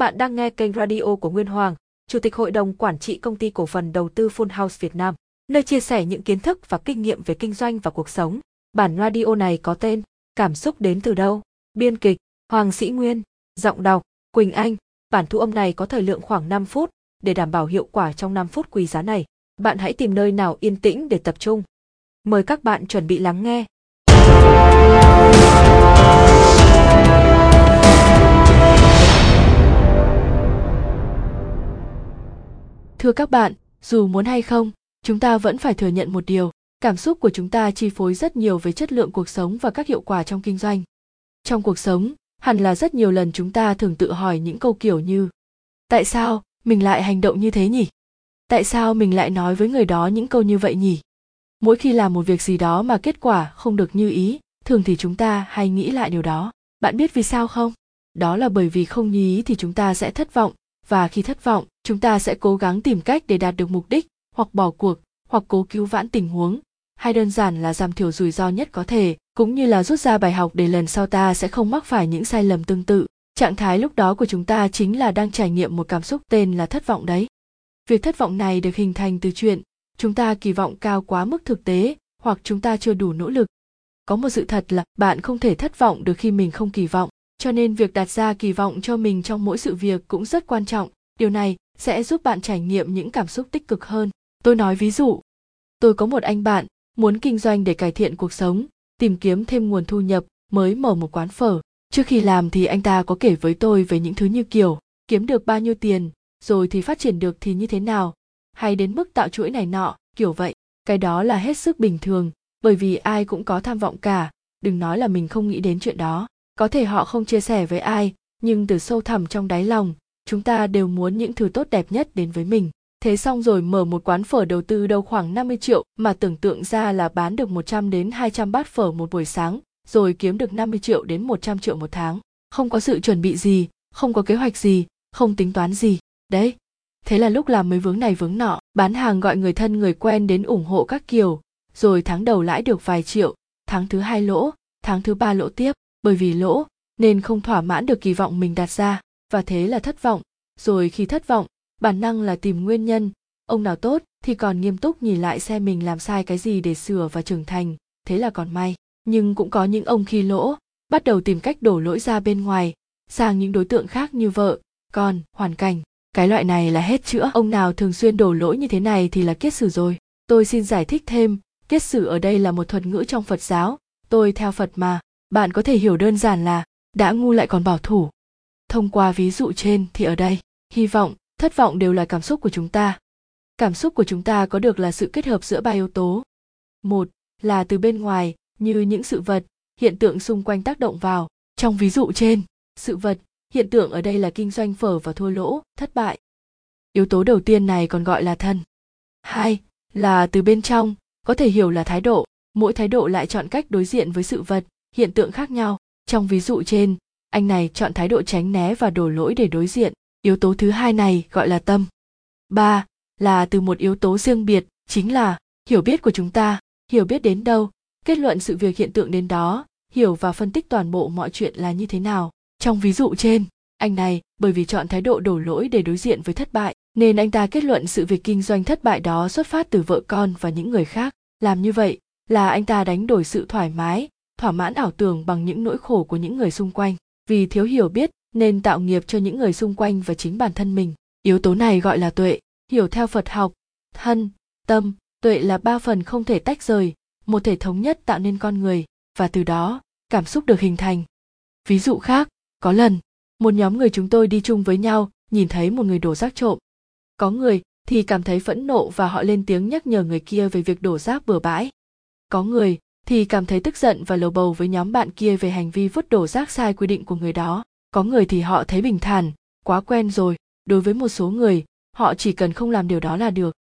bạn đang nghe kênh radio của Nguyên Hoàng, Chủ tịch Hội đồng Quản trị Công ty Cổ phần Đầu tư Full House Việt Nam, nơi chia sẻ những kiến thức và kinh nghiệm về kinh doanh và cuộc sống. Bản radio này có tên Cảm xúc đến từ đâu? Biên kịch Hoàng Sĩ Nguyên, giọng đọc Quỳnh Anh. Bản thu âm này có thời lượng khoảng 5 phút, để đảm bảo hiệu quả trong 5 phút quý giá này, bạn hãy tìm nơi nào yên tĩnh để tập trung. Mời các bạn chuẩn bị lắng nghe. Thưa các bạn, dù muốn hay không, chúng ta vẫn phải thừa nhận một điều, cảm xúc của chúng ta chi phối rất nhiều về chất lượng cuộc sống và các hiệu quả trong kinh doanh. Trong cuộc sống, hẳn là rất nhiều lần chúng ta thường tự hỏi những câu kiểu như Tại sao mình lại hành động như thế nhỉ? Tại sao mình lại nói với người đó những câu như vậy nhỉ? Mỗi khi làm một việc gì đó mà kết quả không được như ý, thường thì chúng ta hay nghĩ lại điều đó. Bạn biết vì sao không? Đó là bởi vì không như ý thì chúng ta sẽ thất vọng, và khi thất vọng, chúng ta sẽ cố gắng tìm cách để đạt được mục đích, hoặc bỏ cuộc, hoặc cố cứu vãn tình huống. Hay đơn giản là giảm thiểu rủi ro nhất có thể, cũng như là rút ra bài học để lần sau ta sẽ không mắc phải những sai lầm tương tự. Trạng thái lúc đó của chúng ta chính là đang trải nghiệm một cảm xúc tên là thất vọng đấy. Việc thất vọng này được hình thành từ chuyện, chúng ta kỳ vọng cao quá mức thực tế, hoặc chúng ta chưa đủ nỗ lực. Có một sự thật là bạn không thể thất vọng được khi mình không kỳ vọng cho nên việc đặt ra kỳ vọng cho mình trong mỗi sự việc cũng rất quan trọng. Điều này sẽ giúp bạn trải nghiệm những cảm xúc tích cực hơn. Tôi nói ví dụ, tôi có một anh bạn muốn kinh doanh để cải thiện cuộc sống, tìm kiếm thêm nguồn thu nhập mới mở một quán phở. Trước khi làm thì anh ta có kể với tôi về những thứ như kiểu, kiếm được bao nhiêu tiền, rồi thì phát triển được thì như thế nào, hay đến mức tạo chuỗi này nọ, kiểu vậy. Cái đó là hết sức bình thường, bởi vì ai cũng có tham vọng cả. Đừng nói là mình không nghĩ đến chuyện đó có thể họ không chia sẻ với ai nhưng từ sâu thẳm trong đáy lòng chúng ta đều muốn những thứ tốt đẹp nhất đến với mình thế xong rồi mở một quán phở đầu tư đâu khoảng 50 triệu mà tưởng tượng ra là bán được 100 đến 200 bát phở một buổi sáng, rồi kiếm được 50 triệu đến 100 triệu một tháng. Không có sự chuẩn bị gì, không có kế hoạch gì, không tính toán gì. Đấy, thế là lúc làm mới vướng này vướng nọ, bán hàng gọi người thân người quen đến ủng hộ các kiểu, rồi tháng đầu lãi được vài triệu, tháng thứ hai lỗ, tháng thứ ba lỗ tiếp, bởi vì lỗ nên không thỏa mãn được kỳ vọng mình đặt ra, và thế là thất vọng, rồi khi thất vọng, bản năng là tìm nguyên nhân, ông nào tốt thì còn nghiêm túc nhìn lại xem mình làm sai cái gì để sửa và trưởng thành, thế là còn may. Nhưng cũng có những ông khi lỗ, bắt đầu tìm cách đổ lỗi ra bên ngoài, sang những đối tượng khác như vợ, con, hoàn cảnh. Cái loại này là hết chữa. Ông nào thường xuyên đổ lỗi như thế này thì là kiết sử rồi. Tôi xin giải thích thêm, kiết sử ở đây là một thuật ngữ trong Phật giáo, tôi theo Phật mà, bạn có thể hiểu đơn giản là đã ngu lại còn bảo thủ. Thông qua ví dụ trên thì ở đây, hy vọng, thất vọng đều là cảm xúc của chúng ta. Cảm xúc của chúng ta có được là sự kết hợp giữa ba yếu tố. Một là từ bên ngoài, như những sự vật, hiện tượng xung quanh tác động vào. Trong ví dụ trên, sự vật, hiện tượng ở đây là kinh doanh phở và thua lỗ, thất bại. Yếu tố đầu tiên này còn gọi là thân. Hai là từ bên trong, có thể hiểu là thái độ, mỗi thái độ lại chọn cách đối diện với sự vật, hiện tượng khác nhau. Trong ví dụ trên, anh này chọn thái độ tránh né và đổ lỗi để đối diện. Yếu tố thứ hai này gọi là tâm. Ba là từ một yếu tố riêng biệt, chính là hiểu biết của chúng ta, hiểu biết đến đâu, kết luận sự việc hiện tượng đến đó, hiểu và phân tích toàn bộ mọi chuyện là như thế nào. Trong ví dụ trên, anh này bởi vì chọn thái độ đổ lỗi để đối diện với thất bại, nên anh ta kết luận sự việc kinh doanh thất bại đó xuất phát từ vợ con và những người khác. Làm như vậy là anh ta đánh đổi sự thoải mái, thỏa mãn ảo tưởng bằng những nỗi khổ của những người xung quanh. Vì thiếu hiểu biết nên tạo nghiệp cho những người xung quanh và chính bản thân mình. Yếu tố này gọi là tuệ. Hiểu theo phật học, thân, tâm, tuệ là ba phần không thể tách rời, một thể thống nhất tạo nên con người, và từ đó, cảm xúc được hình thành. Ví dụ khác, có lần, một nhóm người chúng tôi đi chung với nhau, nhìn thấy một người đổ rác trộm. Có người thì cảm thấy phẫn nộ và họ lên tiếng nhắc nhở người kia về việc đổ rác bừa bãi. Có người thì cảm thấy tức giận và lầu bầu với nhóm bạn kia về hành vi vứt đổ rác sai quy định của người đó. Có người thì họ thấy bình thản, quá quen rồi. Đối với một số người, họ chỉ cần không làm điều đó là được.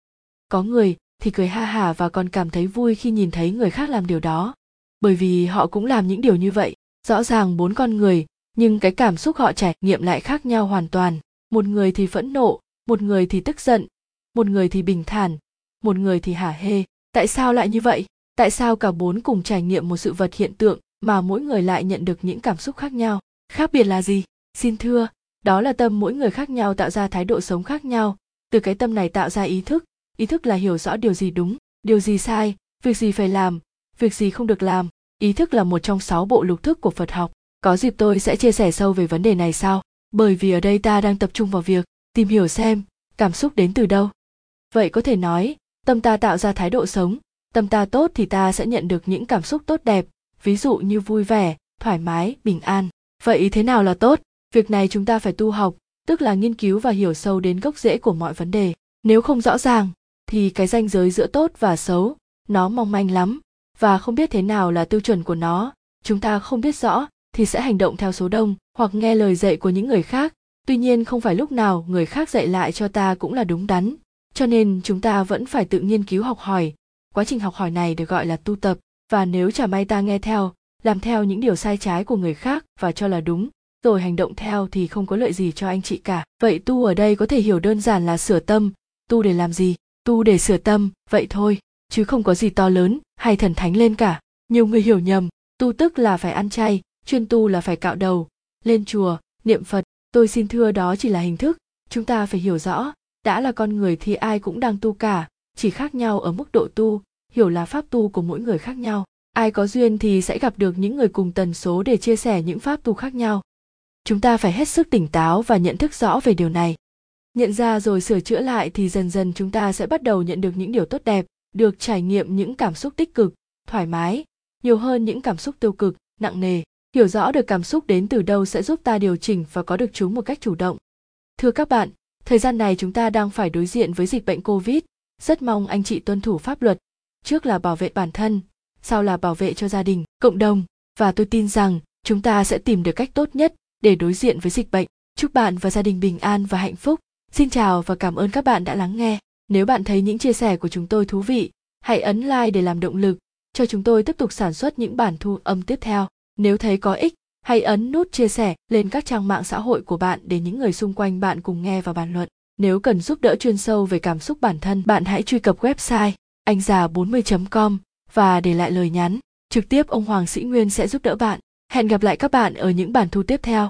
Có người thì cười ha hả và còn cảm thấy vui khi nhìn thấy người khác làm điều đó. Bởi vì họ cũng làm những điều như vậy. Rõ ràng bốn con người, nhưng cái cảm xúc họ trải nghiệm lại khác nhau hoàn toàn. Một người thì phẫn nộ, một người thì tức giận, một người thì bình thản, một người thì hả hê. Tại sao lại như vậy? Tại sao cả bốn cùng trải nghiệm một sự vật hiện tượng mà mỗi người lại nhận được những cảm xúc khác nhau? Khác biệt là gì? Xin thưa, đó là tâm mỗi người khác nhau tạo ra thái độ sống khác nhau. Từ cái tâm này tạo ra ý thức. Ý thức là hiểu rõ điều gì đúng, điều gì sai, việc gì phải làm, việc gì không được làm. Ý thức là một trong sáu bộ lục thức của phật học. Có dịp tôi sẽ chia sẻ sâu về vấn đề này sau. Bởi vì ở đây ta đang tập trung vào việc tìm hiểu xem cảm xúc đến từ đâu. Vậy có thể nói, tâm ta tạo ra thái độ sống tâm ta tốt thì ta sẽ nhận được những cảm xúc tốt đẹp, ví dụ như vui vẻ, thoải mái, bình an. Vậy thế nào là tốt? Việc này chúng ta phải tu học, tức là nghiên cứu và hiểu sâu đến gốc rễ của mọi vấn đề. Nếu không rõ ràng, thì cái ranh giới giữa tốt và xấu, nó mong manh lắm. Và không biết thế nào là tiêu chuẩn của nó. Chúng ta không biết rõ, thì sẽ hành động theo số đông, hoặc nghe lời dạy của những người khác. Tuy nhiên không phải lúc nào người khác dạy lại cho ta cũng là đúng đắn. Cho nên chúng ta vẫn phải tự nghiên cứu học hỏi quá trình học hỏi này được gọi là tu tập, và nếu chả may ta nghe theo, làm theo những điều sai trái của người khác và cho là đúng, rồi hành động theo thì không có lợi gì cho anh chị cả. Vậy tu ở đây có thể hiểu đơn giản là sửa tâm. Tu để làm gì? Tu để sửa tâm, vậy thôi, chứ không có gì to lớn hay thần thánh lên cả. Nhiều người hiểu nhầm, tu tức là phải ăn chay, chuyên tu là phải cạo đầu, lên chùa, niệm phật. Tôi xin thưa đó chỉ là hình thức, chúng ta phải hiểu rõ, đã là con người thì ai cũng đang tu cả, chỉ khác nhau ở mức độ tu hiểu là pháp tu của mỗi người khác nhau. Ai có duyên thì sẽ gặp được những người cùng tần số để chia sẻ những pháp tu khác nhau. Chúng ta phải hết sức tỉnh táo và nhận thức rõ về điều này. Nhận ra rồi sửa chữa lại thì dần dần chúng ta sẽ bắt đầu nhận được những điều tốt đẹp, được trải nghiệm những cảm xúc tích cực, thoải mái, nhiều hơn những cảm xúc tiêu cực, nặng nề. Hiểu rõ được cảm xúc đến từ đâu sẽ giúp ta điều chỉnh và có được chúng một cách chủ động. Thưa các bạn, thời gian này chúng ta đang phải đối diện với dịch bệnh covid. Rất mong anh chị tuân thủ pháp luật trước là bảo vệ bản thân, sau là bảo vệ cho gia đình, cộng đồng. Và tôi tin rằng, chúng ta sẽ tìm được cách tốt nhất để đối diện với dịch bệnh. Chúc bạn và gia đình bình an và hạnh phúc. Xin chào và cảm ơn các bạn đã lắng nghe. Nếu bạn thấy những chia sẻ của chúng tôi thú vị, hãy ấn like để làm động lực cho chúng tôi tiếp tục sản xuất những bản thu âm tiếp theo. Nếu thấy có ích, hãy ấn nút chia sẻ lên các trang mạng xã hội của bạn để những người xung quanh bạn cùng nghe và bàn luận. Nếu cần giúp đỡ chuyên sâu về cảm xúc bản thân, bạn hãy truy cập website anh già 40.com và để lại lời nhắn. Trực tiếp ông Hoàng Sĩ Nguyên sẽ giúp đỡ bạn. Hẹn gặp lại các bạn ở những bản thu tiếp theo.